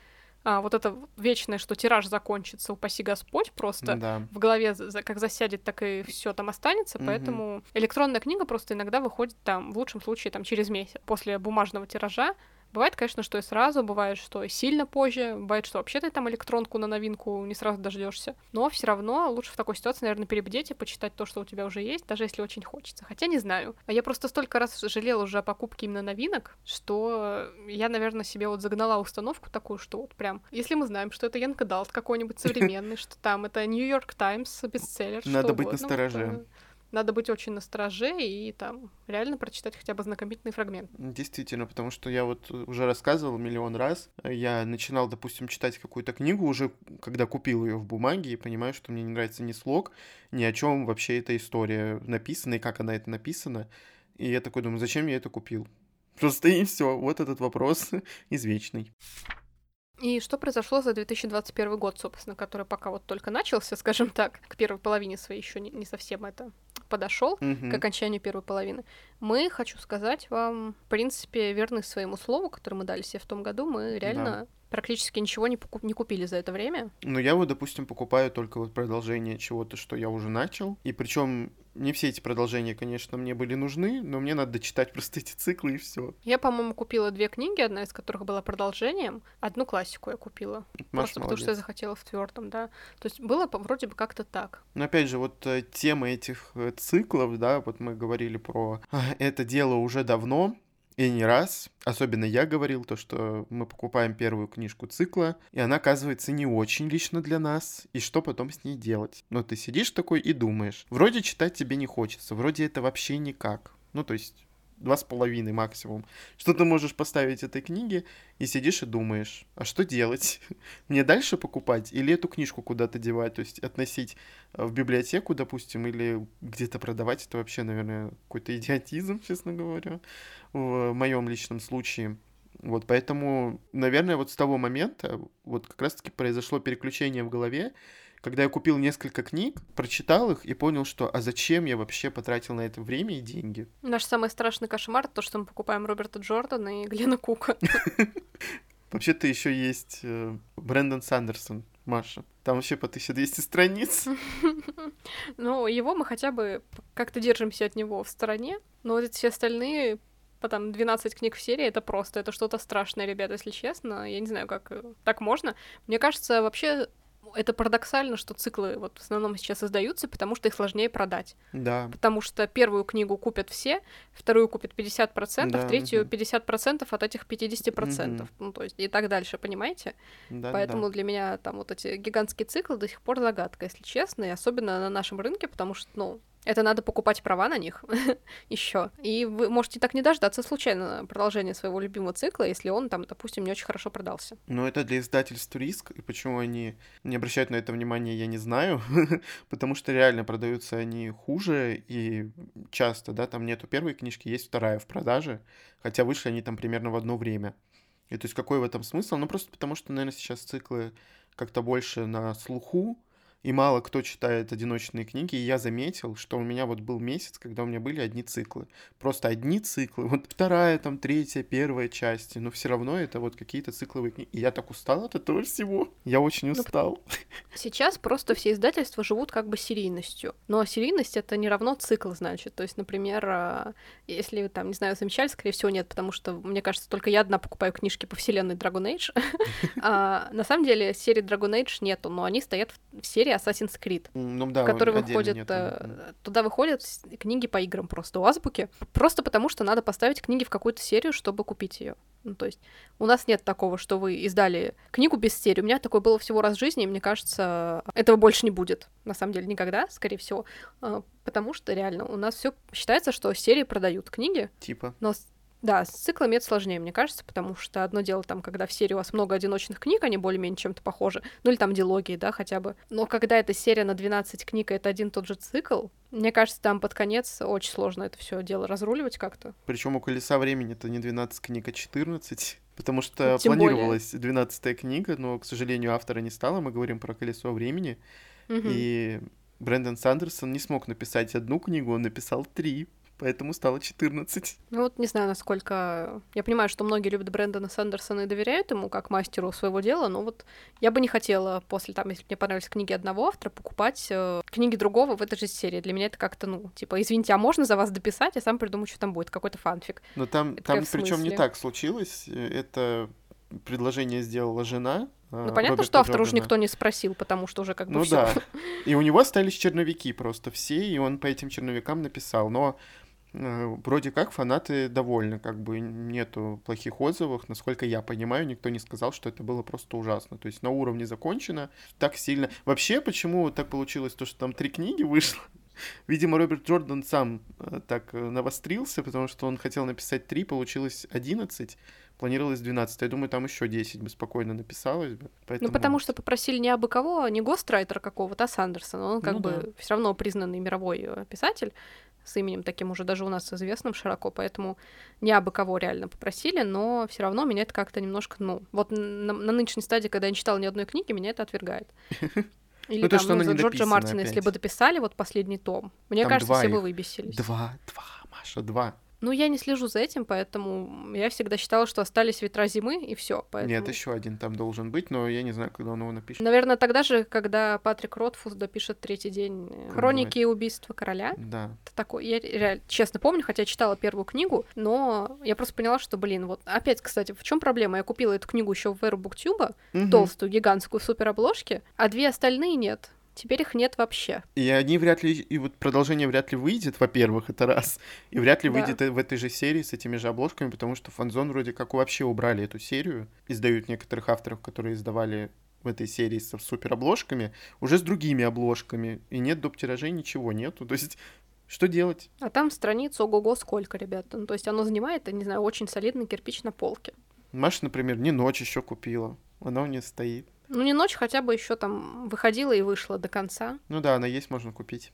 а, вот это вечное, что тираж закончится, упаси Господь, просто да. в голове как засядет, так и все там останется, угу. поэтому электронная книга просто иногда выходит там, в лучшем случае, там через месяц после бумажного тиража, Бывает, конечно, что и сразу, бывает, что и сильно позже, бывает, что вообще ты там электронку на новинку не сразу дождешься. Но все равно лучше в такой ситуации, наверное, перебдеть и почитать то, что у тебя уже есть, даже если очень хочется. Хотя не знаю. А я просто столько раз жалела уже о покупке именно новинок, что я, наверное, себе вот загнала установку такую, что вот прям, если мы знаем, что это Янка Далт какой-нибудь современный, что там это Нью-Йорк Таймс бестселлер, Надо быть настороже надо быть очень настороже и там реально прочитать хотя бы знакомительный фрагмент. Действительно, потому что я вот уже рассказывал миллион раз, я начинал, допустим, читать какую-то книгу уже, когда купил ее в бумаге, и понимаю, что мне не нравится ни слог, ни о чем вообще эта история написана, и как она это написана. И я такой думаю, зачем я это купил? Просто и все, вот этот вопрос извечный. И что произошло за 2021 год, собственно, который пока вот только начался, скажем так, к первой половине своей еще не, не совсем это подошел mm-hmm. к окончанию первой половины. Мы, хочу сказать вам, в принципе, верны своему слову, которое мы дали себе в том году. Мы реально да практически ничего не, покуп- не купили за это время. Ну, я вот, допустим, покупаю только вот продолжение чего-то, что я уже начал. И причем не все эти продолжения, конечно, мне были нужны, но мне надо дочитать просто эти циклы и все. Я, по-моему, купила две книги, одна из которых была продолжением. Одну классику я купила. Маша просто молодец. потому что я захотела в твердом, да. То есть было вроде бы как-то так. Но опять же, вот э, тема этих э, циклов, да, вот мы говорили про а, это дело уже давно, и не раз, особенно я говорил, то, что мы покупаем первую книжку цикла, и она оказывается не очень лично для нас, и что потом с ней делать? Но ты сидишь такой и думаешь, вроде читать тебе не хочется, вроде это вообще никак. Ну, то есть два с половиной максимум. Что ты можешь поставить этой книге и сидишь и думаешь, а что делать? Мне дальше покупать или эту книжку куда-то девать? То есть относить э, в библиотеку, допустим, или где-то продавать? Это вообще, наверное, какой-то идиотизм, честно говоря, в моем личном случае. Вот, поэтому, наверное, вот с того момента вот как раз-таки произошло переключение в голове, когда я купил несколько книг, прочитал их и понял, что а зачем я вообще потратил на это время и деньги. Наш самый страшный кошмар то, что мы покупаем Роберта Джордана и Глена Кука. Вообще-то еще есть э, Брэндон Сандерсон, Маша. Там вообще по 1200 страниц. Ну, его мы хотя бы как-то держимся от него в стороне. Но вот эти все остальные по там 12 книг в серии, это просто, это что-то страшное, ребята, если честно. Я не знаю, как э, так можно. Мне кажется, вообще это парадоксально, что циклы вот в основном сейчас издаются, потому что их сложнее продать. Да. Потому что первую книгу купят все, вторую купят 50%, да, третью угу. 50% от этих 50%. Угу. Ну, то есть и так дальше, понимаете? Да, Поэтому да. для меня там вот эти гигантские циклы до сих пор загадка, если честно, и особенно на нашем рынке, потому что, ну, это надо покупать права на них еще. И вы можете так не дождаться случайно продолжения своего любимого цикла, если он там, допустим, не очень хорошо продался. Ну, это для издательств риск, и почему они не обращают на это внимание, я не знаю, потому что реально продаются они хуже, и часто, да, там нету первой книжки, есть вторая в продаже, хотя вышли они там примерно в одно время. И то есть какой в этом смысл? Ну, просто потому что, наверное, сейчас циклы как-то больше на слуху, и мало кто читает одиночные книги, и я заметил, что у меня вот был месяц, когда у меня были одни циклы. Просто одни циклы. Вот вторая, там, третья, первая части, но все равно это вот какие-то цикловые книги. И я так устал от этого всего. Я очень ну, устал. Сейчас просто все издательства живут как бы серийностью. Но серийность это не равно цикл, значит. То есть, например, а, если вы там, не знаю, замечали, скорее всего, нет, потому что, мне кажется, только я одна покупаю книжки по вселенной Dragon Age. А, на самом деле, серии Dragon Age нету, но они стоят в серии серии Assassin's Creed, ну, да, в которой выходят, нет, э, туда выходят книги по играм просто у азбуки, просто потому что надо поставить книги в какую-то серию, чтобы купить ее. Ну, то есть у нас нет такого, что вы издали книгу без серии. У меня такое было всего раз в жизни, и мне кажется, этого больше не будет. На самом деле никогда, скорее всего. Э, потому что реально у нас все считается, что серии продают книги. Типа. Но да, с циклами это сложнее, мне кажется, потому что одно дело там, когда в серии у вас много одиночных книг, они более-менее чем-то похожи, ну или там диалогии, да, хотя бы. Но когда эта серия на 12 книг, и это один тот же цикл, мне кажется, там под конец очень сложно это все дело разруливать как-то. Причем у колеса времени это не 12 книг, а 14. Потому что Тем планировалась более. 12 книга, но, к сожалению, автора не стало. Мы говорим про колесо времени. Угу. И Брэндон Сандерсон не смог написать одну книгу, он написал три поэтому стало 14. Ну вот не знаю, насколько... Я понимаю, что многие любят Брэндона Сандерсона и доверяют ему как мастеру своего дела, но вот я бы не хотела после, там, если мне понравились книги одного автора, покупать э, книги другого в этой же серии. Для меня это как-то, ну, типа, извините, а можно за вас дописать, я сам придумаю, что там будет, какой-то фанфик. Но там, это там причем не так случилось, это предложение сделала жена, а, ну, понятно, Роберта что автор уже никто не спросил, потому что уже как бы Ну всё. да. И у него остались черновики просто все, и он по этим черновикам написал. Но Э, вроде как фанаты довольны, как бы нету плохих отзывов, насколько я понимаю, никто не сказал, что это было просто ужасно. То есть на уровне закончено, так сильно. Вообще, почему так получилось, то, что там три книги вышло? Видимо, Роберт Джордан сам э, так э, навострился, потому что он хотел написать три, получилось одиннадцать, планировалось 12. Я думаю, там еще 10 бы спокойно написалось бы. Поэтому... Ну, потому что попросили не абы кого, не гострайтера какого-то, а Сандерсона. Он как ну, бы да. все равно признанный мировой писатель с именем таким уже даже у нас известным широко, поэтому не абы кого реально попросили, но все равно меня это как-то немножко, ну, вот на, на нынешней стадии, когда я не читала ни одной книги, меня это отвергает. Или ну, там, то, ну, за Джорджа Мартина, опять. если бы дописали вот последний том, мне там кажется, все бы выбесились. Два, два, Маша, два. Ну, я не слежу за этим, поэтому я всегда считала, что остались ветра зимы, и все. Поэтому... Нет, еще один там должен быть, но я не знаю, когда он его напишет. Наверное, тогда же, когда Патрик Ротфус допишет третий день э, Хроники убийства короля. Да. Это такой, я реально, честно помню, хотя читала первую книгу, но я просто поняла, что, блин, вот опять, кстати, в чем проблема? Я купила эту книгу еще в Эру Буктюба, угу. толстую, гигантскую, суперобложки, а две остальные нет. Теперь их нет вообще. И они вряд ли, и вот продолжение вряд ли выйдет, во-первых, это раз, и вряд ли да. выйдет в этой же серии с этими же обложками, потому что фанзон вроде как вообще убрали эту серию, издают некоторых авторов, которые издавали в этой серии с суперобложками, уже с другими обложками, и нет доп. тиражей, ничего нету, то есть что делать? А там страниц ого-го сколько, ребята. Ну, то есть оно занимает, я не знаю, очень солидный кирпич на полке. Маша, например, не ночь еще купила. Она у нее стоит. Ну, не ночь, хотя бы еще там выходила и вышла до конца. Ну да, она есть, можно купить.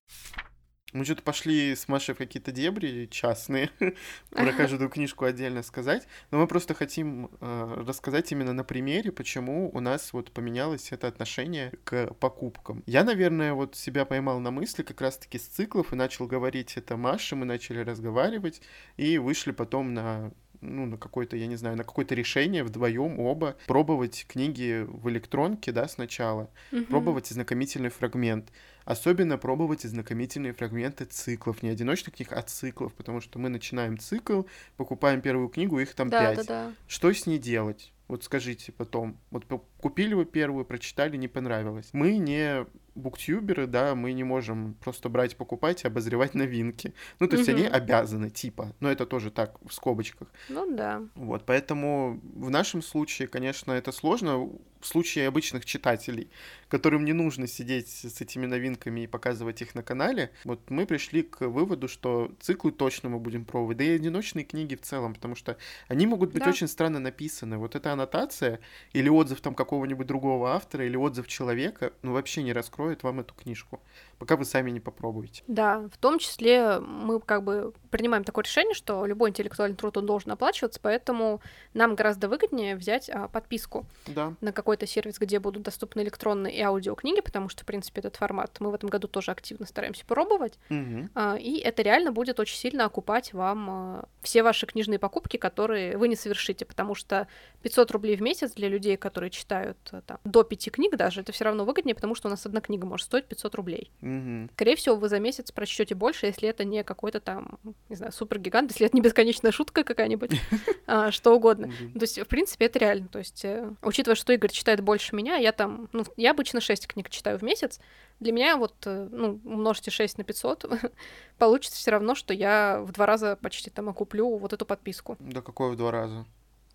Мы что-то пошли с Машей в какие-то дебри частные, про каждую книжку отдельно сказать, но мы просто хотим э, рассказать именно на примере, почему у нас вот поменялось это отношение к покупкам. Я, наверное, вот себя поймал на мысли как раз-таки с циклов и начал говорить это Маше, мы начали разговаривать и вышли потом на ну, на какое-то, я не знаю, на какое-то решение вдвоем оба пробовать книги в электронке, да, сначала, угу. пробовать знакомительный фрагмент. Особенно пробовать знакомительные фрагменты циклов, не одиночных книг, а циклов, потому что мы начинаем цикл, покупаем первую книгу, их там пять. Да, да, да. Что с ней делать? Вот скажите потом. Вот купили вы первую, прочитали, не понравилось. Мы не буктюберы, да, мы не можем просто брать, покупать и обозревать новинки. Ну, то есть угу. они обязаны, типа. Но это тоже так, в скобочках. Ну да. Вот, поэтому в нашем случае, конечно, это сложно. В случае обычных читателей, которым не нужно сидеть с этими новинками и показывать их на канале, вот мы пришли к выводу, что циклы точно мы будем пробовать, да и одиночные книги в целом, потому что они могут быть да. очень странно написаны. Вот эта аннотация или отзыв там какого-нибудь другого автора, или отзыв человека, ну, вообще не раскроет вам эту книжку пока вы сами не попробуете. Да, в том числе мы как бы принимаем такое решение, что любой интеллектуальный труд он должен оплачиваться, поэтому нам гораздо выгоднее взять а, подписку да. на какой-то сервис, где будут доступны электронные и аудиокниги, потому что, в принципе, этот формат мы в этом году тоже активно стараемся пробовать, угу. а, и это реально будет очень сильно окупать вам а, все ваши книжные покупки, которые вы не совершите, потому что 500 рублей в месяц для людей, которые читают а, там, до пяти книг даже, это все равно выгоднее, потому что у нас одна книга может стоить 500 рублей. Угу. Скорее всего, вы за месяц прочтете больше, если это не какой-то там, не знаю, супергигант, если это не бесконечная шутка какая-нибудь, а, что угодно. То есть, в принципе, это реально. То есть, э, учитывая, что Игорь читает больше меня, я там, ну, я обычно 6 книг читаю в месяц, для меня вот, э, ну, умножьте 6 на 500, получится все равно, что я в два раза почти там окуплю вот эту подписку. Да какое в два раза?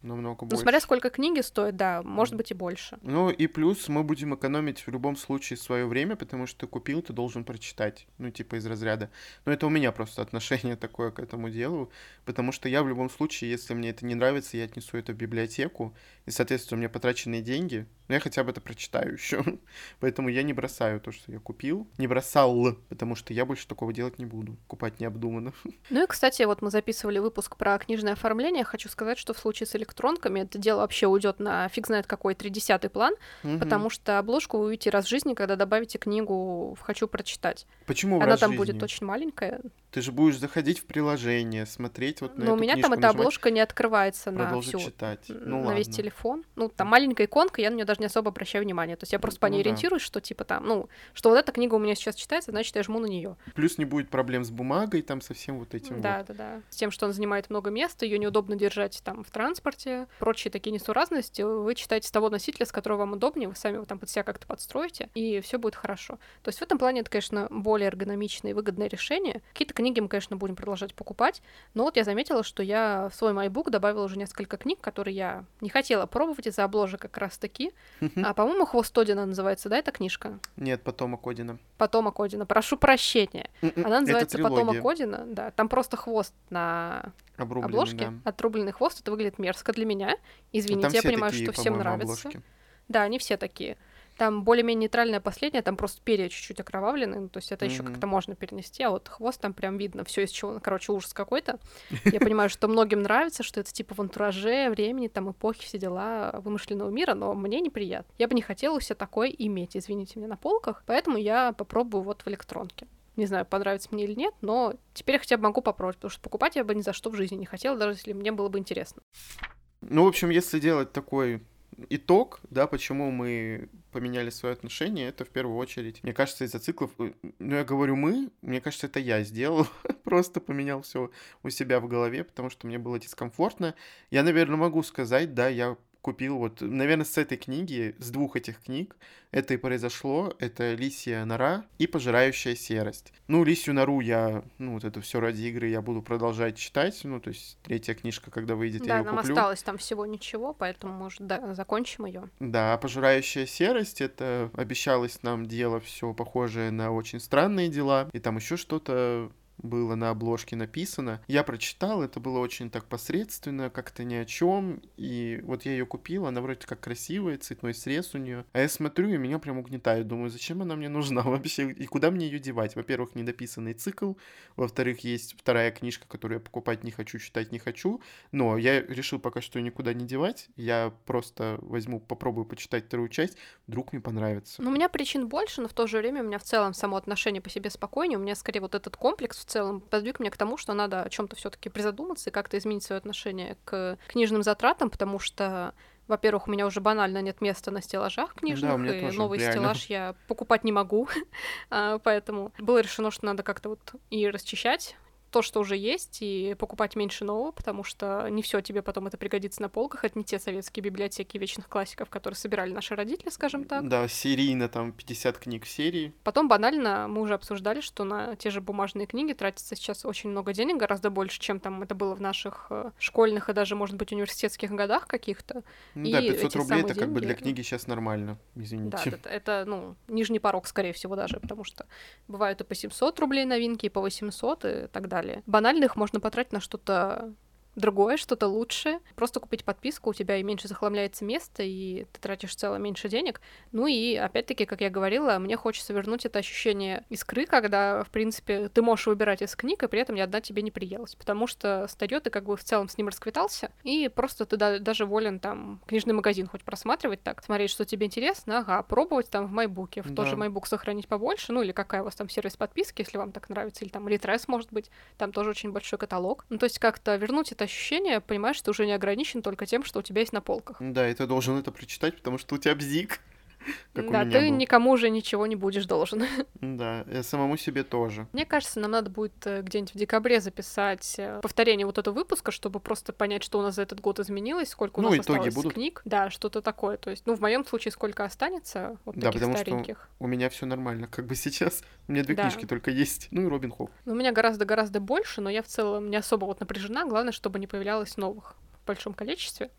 Намного больше. Ну, смотря сколько книги стоит, да, может быть и больше. Ну и плюс мы будем экономить в любом случае свое время, потому что ты купил, ты должен прочитать, ну типа из разряда. Но это у меня просто отношение такое к этому делу, потому что я в любом случае, если мне это не нравится, я отнесу это в библиотеку, и, соответственно, у меня потраченные деньги, но я хотя бы это прочитаю еще. Поэтому я не бросаю то, что я купил. Не бросал, потому что я больше такого делать не буду. Купать необдуманно. Ну и, кстати, вот мы записывали выпуск про книжное оформление. Хочу сказать, что в случае с электронками это дело вообще уйдет на фиг знает какой тридесятый план, угу. потому что обложку вы увидите раз в жизни, когда добавите книгу в «Хочу прочитать». Почему Она там жизни? будет очень маленькая. Ты же будешь заходить в приложение, смотреть вот на Но эту у меня книжку, там эта обложка не открывается на всю, читать. Ну, на ладно. весь телефон. Ну, там маленькая иконка, я на нее даже не особо обращаю внимание. То есть я просто по ней ну, ориентируюсь, да. что типа там, ну, что вот эта книга у меня сейчас читается, значит, я жму на нее. Плюс не будет проблем с бумагой, там со всем вот этим. Да, вот. да, да. С тем, что он занимает много места, ее неудобно держать там в транспорте, прочие такие несуразности, вы читаете с того носителя, с которого вам удобнее, вы сами его там под себя как-то подстроите, и все будет хорошо. То есть в этом плане это, конечно, более эргономичное и выгодное решение. Какие-то книги мы, конечно, будем продолжать покупать. Но вот я заметила, что я в свой MyBook добавила уже несколько книг, которые я не хотела пробовать из-за обложек как раз-таки. А, по-моему, «Хвост Одина» называется, да, эта книжка? Нет, «Потомок Одина». «Потомок Одина». Прошу прощения. М-м, Она называется «Потомок Одина». Да, там просто хвост на обложке. Отрубленный хвост. Это выглядит мерзко для меня. Извините, я понимаю, что всем нравится. Да, они все такие. Там более-менее нейтральное последнее, там просто перья чуть-чуть окровавлены, ну, то есть это mm-hmm. еще как-то можно перенести, а вот хвост там прям видно, все из чего, короче, ужас какой-то. Я понимаю, что многим нравится, что это типа в антураже, времени, там, эпохи, все дела вымышленного мира, но мне неприятно. Я бы не хотела у себя такое иметь, извините меня, на полках, поэтому я попробую вот в электронке. Не знаю, понравится мне или нет, но теперь я хотя бы могу попробовать, потому что покупать я бы ни за что в жизни не хотела, даже если мне было бы интересно. Ну, в общем, если делать такой итог, да, почему мы поменяли свое отношение, это в первую очередь, мне кажется, из-за циклов, э, ну, я говорю мы, мне кажется, это я сделал, просто поменял все у себя в голове, потому что мне было дискомфортно. Я, наверное, могу сказать, да, я купил вот, наверное, с этой книги, с двух этих книг, это и произошло. Это «Лисья нора» и «Пожирающая серость». Ну, «Лисью нору» я, ну, вот это все ради игры я буду продолжать читать. Ну, то есть третья книжка, когда выйдет, да, я ее нам куплю. осталось там всего ничего, поэтому, может, да, закончим ее. Да, «Пожирающая серость» — это обещалось нам дело все похожее на «Очень странные дела». И там еще что-то было на обложке написано. Я прочитал, это было очень так посредственно, как-то ни о чем. И вот я ее купил, она вроде как красивая, цветной срез у нее. А я смотрю, и меня прям угнетает. Думаю, зачем она мне нужна вообще? И куда мне ее девать? Во-первых, недописанный цикл. Во-вторых, есть вторая книжка, которую я покупать не хочу, читать не хочу. Но я решил пока что никуда не девать. Я просто возьму, попробую почитать вторую часть. Вдруг мне понравится. Ну, у меня причин больше, но в то же время у меня в целом само отношение по себе спокойнее. У меня скорее вот этот комплекс в целом подвиг меня к тому, что надо о чем-то все-таки призадуматься и как-то изменить свое отношение к книжным затратам, потому что во-первых, у меня уже банально нет места на стеллажах книжных, да, и тоже, новый реально. стеллаж я покупать не могу. А, поэтому было решено, что надо как-то вот и расчищать то, что уже есть, и покупать меньше нового, потому что не все тебе потом это пригодится на полках. Это не те советские библиотеки вечных классиков, которые собирали наши родители, скажем так. Да, серийно там 50 книг в серии. Потом банально мы уже обсуждали, что на те же бумажные книги тратится сейчас очень много денег, гораздо больше, чем там это было в наших э, школьных и даже, может быть, университетских годах каких-то. Ну да, 500 эти рублей это самые как бы деньги- для книги сейчас нормально, извините. Да, это, это, ну, нижний порог, скорее всего, даже, потому что бывают и по 700 рублей новинки, и по 800 и так далее. Банально их можно потратить на что-то другое, что-то лучшее. Просто купить подписку, у тебя и меньше захламляется место, и ты тратишь в целом меньше денег. Ну и, опять-таки, как я говорила, мне хочется вернуть это ощущение искры, когда, в принципе, ты можешь выбирать из книг, и при этом ни одна тебе не приелась. Потому что старье ты как бы в целом с ним расквитался, и просто ты да- даже волен там книжный магазин хоть просматривать так, смотреть, что тебе интересно, ага, пробовать там в майбуке, в тоже Да. майбук сохранить побольше, ну или какая у вас там сервис подписки, если вам так нравится, или там Литрес, может быть, там тоже очень большой каталог. Ну то есть как-то вернуть это ощущение, понимаешь, что ты уже не ограничен только тем, что у тебя есть на полках. Да, и ты должен это прочитать, потому что у тебя бзик. Как да, ты был. никому уже ничего не будешь должен. Да, и самому себе тоже. Мне кажется, нам надо будет э, где-нибудь в декабре записать э, повторение вот этого выпуска, чтобы просто понять, что у нас за этот год изменилось, сколько у Ну, нас осталось будут. книг. Да, что-то такое. То есть, ну, в моем случае, сколько останется вот Да, таких потому что стареньких. У меня все нормально, как бы сейчас. У меня две Да. книжки только есть. Ну и Робин Худ. Ну, у меня гораздо-гораздо больше, но я в целом не особо вот напряжена. Главное, чтобы не появлялось новых в большом количестве.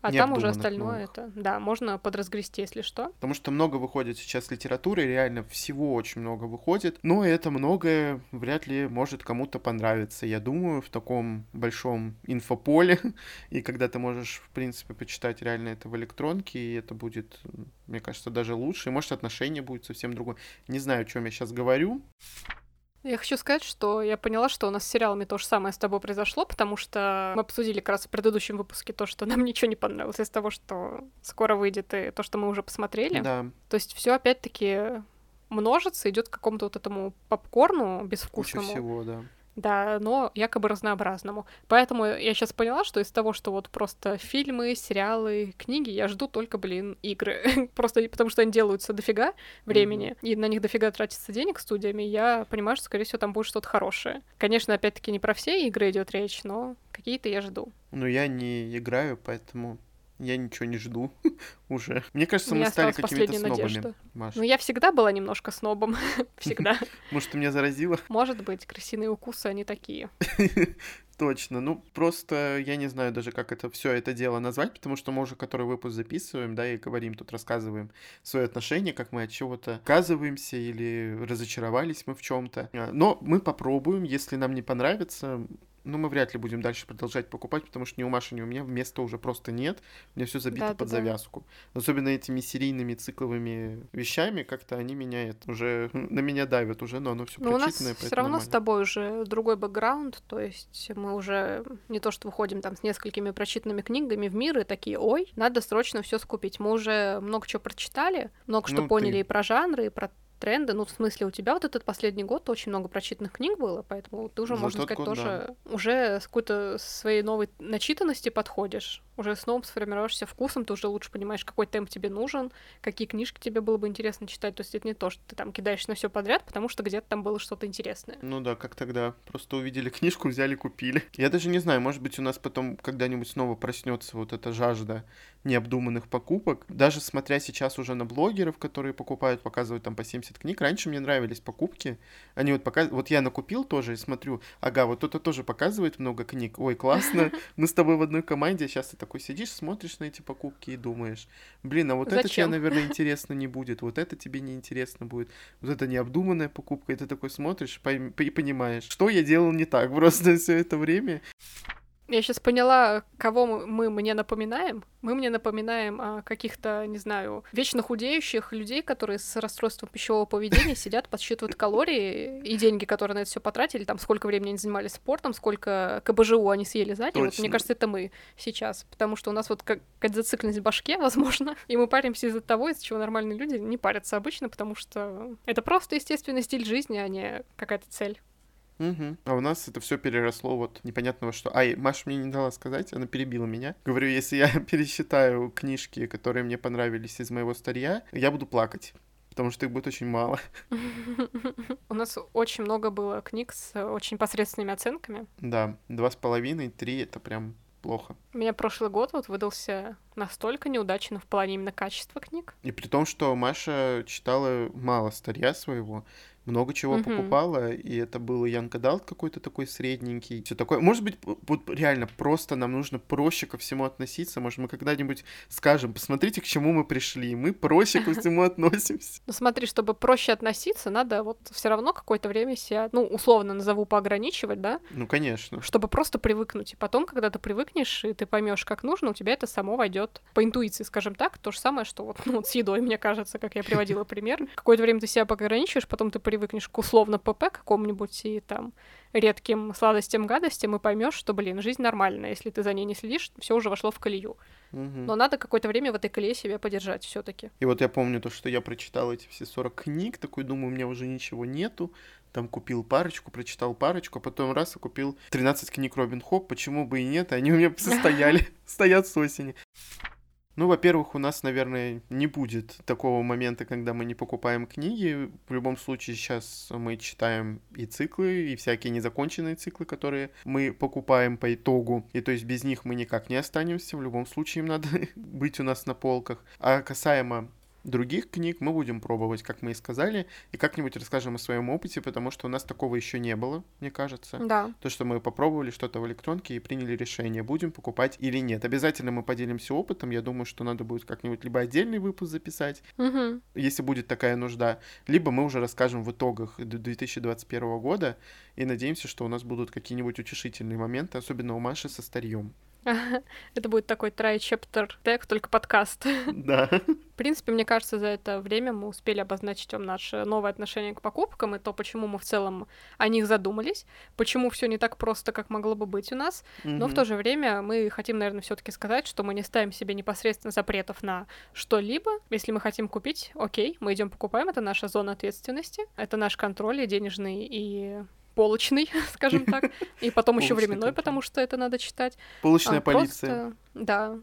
А там уже остальное новых. это, да, можно подразгрести, если что. Потому что много выходит сейчас литературы, реально всего очень много выходит. Но это многое вряд ли может кому-то понравиться. Я думаю, в таком большом инфополе. И когда ты можешь, в принципе, почитать реально это в электронке, и это будет, мне кажется, даже лучше. И может отношение будет совсем другое. Не знаю, о чем я сейчас говорю. Я хочу сказать, что я поняла, что у нас с сериалами то же самое с тобой произошло, потому что мы обсудили как раз в предыдущем выпуске то, что нам ничего не понравилось из того, что скоро выйдет, и то, что мы уже посмотрели. Да, То есть все опять-таки множится, идет к какому-то вот этому попкорну куча безвкусному. всего, да. Да, но якобы разнообразному. Поэтому я сейчас поняла, что из того, что вот просто фильмы, сериалы, книги, я жду только, блин, игры. просто потому что они делаются дофига времени, и на них дофига тратится денег студиями, я понимаю, что, скорее всего, там будет что-то хорошее. Конечно, опять-таки, не про все игры идет речь, но какие-то я жду. Но я не играю, поэтому я ничего не жду уже. Мне кажется, мы стали какими-то снобами, надежда. Ну, я всегда была немножко снобом. всегда. Может, ты меня заразила? Может быть, крысиные укусы, они такие. Точно. Ну, просто я не знаю даже, как это все это дело назвать, потому что мы уже который выпуск записываем, да, и говорим, тут рассказываем свои отношения, как мы от чего-то отказываемся или разочаровались мы в чем-то. Но мы попробуем, если нам не понравится, ну, мы вряд ли будем дальше продолжать покупать, потому что ни у Маши, ни у меня места уже просто нет. У меня все забито под Да-да-да. завязку. Особенно этими серийными цикловыми вещами, как-то они меня это, уже на меня давят уже, но оно все Ну, у нас прочитанное, все равно с нормально. тобой уже другой бэкграунд, то есть мы уже не то, что выходим там с несколькими прочитанными книгами в мир и такие, ой, надо срочно все скупить. Мы уже много чего прочитали, много что Ну, поняли ты. и про жанры, и про тренды. Ну, в смысле, у тебя вот этот последний год очень много прочитанных книг было, поэтому ты уже, За можно сказать, год, тоже уже с какой-то своей новой начитанности подходишь. Уже с новым сформировавшимся вкусом, ты уже лучше понимаешь, какой темп тебе нужен, какие книжки тебе было бы интересно читать. То есть это не то, что ты там кидаешь на все подряд, потому что где-то там было что-то интересное. Ну да, как тогда. Просто увидели книжку, взяли, купили. Я даже не знаю, может быть, у нас потом когда-нибудь снова проснется вот эта жажда необдуманных покупок. Даже смотря сейчас уже на блогеров, которые покупают, показывают там по от книг. Раньше мне нравились покупки. Они вот пока... Вот я накупил тоже и смотрю, ага, вот кто-то тоже показывает много книг. Ой, классно, мы с тобой в одной команде. Сейчас ты такой сидишь, смотришь на эти покупки и думаешь, блин, а вот Зачем? это тебе, наверное, интересно не будет, вот это тебе не интересно будет, вот это необдуманная покупка, и ты такой смотришь и понимаешь, что я делал не так просто все это время. Я сейчас поняла, кого мы мне напоминаем. Мы мне напоминаем о каких-то, не знаю, вечно худеющих людей, которые с расстройством пищевого поведения сидят, подсчитывают калории и деньги, которые на это все потратили, там сколько времени они занимались спортом, сколько КБЖУ они съели за день. Вот, мне кажется, это мы сейчас, потому что у нас вот какая-то зацикленность в башке, возможно, и мы паримся из-за того, из-за чего нормальные люди не парятся обычно, потому что это просто естественный стиль жизни, а не какая-то цель. Угу. А у нас это все переросло вот непонятного что. Ай, Маша мне не дала сказать, она перебила меня. Говорю, если я пересчитаю книжки, которые мне понравились из моего старья, я буду плакать потому что их будет очень мало. У нас очень много было книг с очень посредственными оценками. Да, два с половиной, три — это прям плохо. У меня прошлый год вот выдался настолько неудачно в плане именно качества книг. И при том, что Маша читала мало старья своего, много чего mm-hmm. покупала, и это был Янка Далт какой-то такой средненький, все такое. Может быть, вот реально просто нам нужно проще ко всему относиться. Может, мы когда-нибудь скажем, посмотрите, к чему мы пришли. Мы проще ко всему относимся. Ну смотри, чтобы проще относиться, надо вот все равно какое-то время себя, ну, условно назову, поограничивать, да? Ну, конечно. Чтобы просто привыкнуть. И потом, когда ты привыкнешь, и ты поймешь, как нужно, у тебя это само войдет по интуиции, скажем так. То же самое, что вот, ну, вот с едой, мне кажется, как я приводила пример. Какое-то время ты себя поограничиваешь, потом ты привыкнешь привыкнешь к условно ПП какому-нибудь и там редким сладостям, гадостям, и поймешь, что, блин, жизнь нормальная. Если ты за ней не следишь, все уже вошло в колею. Угу. Но надо какое-то время в этой колее себя подержать все-таки. И вот я помню то, что я прочитал эти все 40 книг, такой думаю, у меня уже ничего нету. Там купил парочку, прочитал парочку, а потом раз и купил 13 книг Робин Хоп, почему бы и нет, они у меня состояли, стоят с осени. Ну, во-первых, у нас, наверное, не будет такого момента, когда мы не покупаем книги. В любом случае, сейчас мы читаем и циклы, и всякие незаконченные циклы, которые мы покупаем по итогу. И то есть без них мы никак не останемся. В любом случае им надо быть у нас на полках. А касаемо других книг мы будем пробовать, как мы и сказали, и как-нибудь расскажем о своем опыте, потому что у нас такого еще не было, мне кажется. Да. То, что мы попробовали что-то в электронке и приняли решение, будем покупать или нет. Обязательно мы поделимся опытом. Я думаю, что надо будет как-нибудь либо отдельный выпуск записать, угу. если будет такая нужда, либо мы уже расскажем в итогах 2021 года и надеемся, что у нас будут какие-нибудь утешительные моменты, особенно у Маши со старьем. Это будет такой try-chapter тег, только подкаст. Да. В принципе, мне кажется, за это время мы успели обозначить вам наше новое отношение к покупкам и то, почему мы в целом о них задумались, почему все не так просто, как могло бы быть у нас. Но в то же время мы хотим, наверное, все-таки сказать, что мы не ставим себе непосредственно запретов на что-либо. Если мы хотим купить, окей, мы идем покупаем, это наша зона ответственности, это наш контроль и денежный, и полочный, скажем так, и потом еще временной, потому что это надо читать. Полочная а, полиция. Да,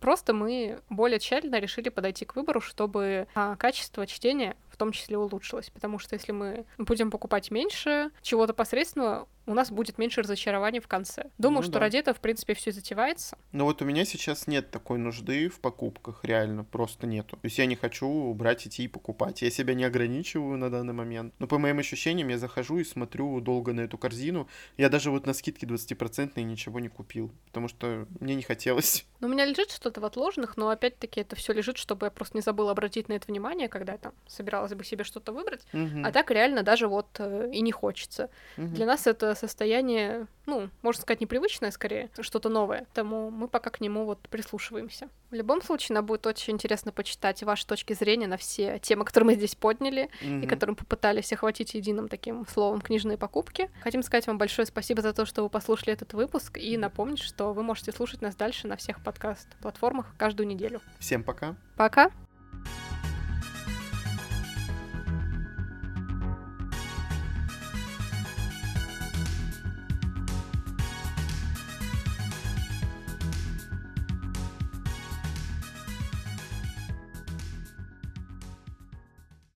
Просто мы более тщательно решили подойти к выбору, чтобы а, качество чтения в том числе улучшилось. Потому что если мы будем покупать меньше чего-то посредственного, у нас будет меньше разочарований в конце. Думаю, ну, что да. ради этого, в принципе, все затевается. Но вот у меня сейчас нет такой нужды в покупках, реально, просто нету. То есть я не хочу брать идти и покупать. Я себя не ограничиваю на данный момент. Но по моим ощущениям, я захожу и смотрю долго на эту корзину. Я даже вот на скидке 20% ничего не купил, потому что мне не хотелось. Ну, у меня лежит что-то в отложенных, но опять-таки это все лежит, чтобы я просто не забыла обратить на это внимание, когда я там собиралась бы себе что-то выбрать. Угу. А так реально даже вот э, и не хочется. Угу. Для нас это состояние, ну, можно сказать, непривычное скорее, что-то новое. Поэтому мы пока к нему вот прислушиваемся. В любом случае, нам будет очень интересно почитать ваши точки зрения на все темы, которые мы здесь подняли, mm-hmm. и которые мы попытались охватить единым таким словом книжные покупки. Хотим сказать вам большое спасибо за то, что вы послушали этот выпуск, и напомнить, что вы можете слушать нас дальше на всех подкаст-платформах каждую неделю. Всем пока. Пока.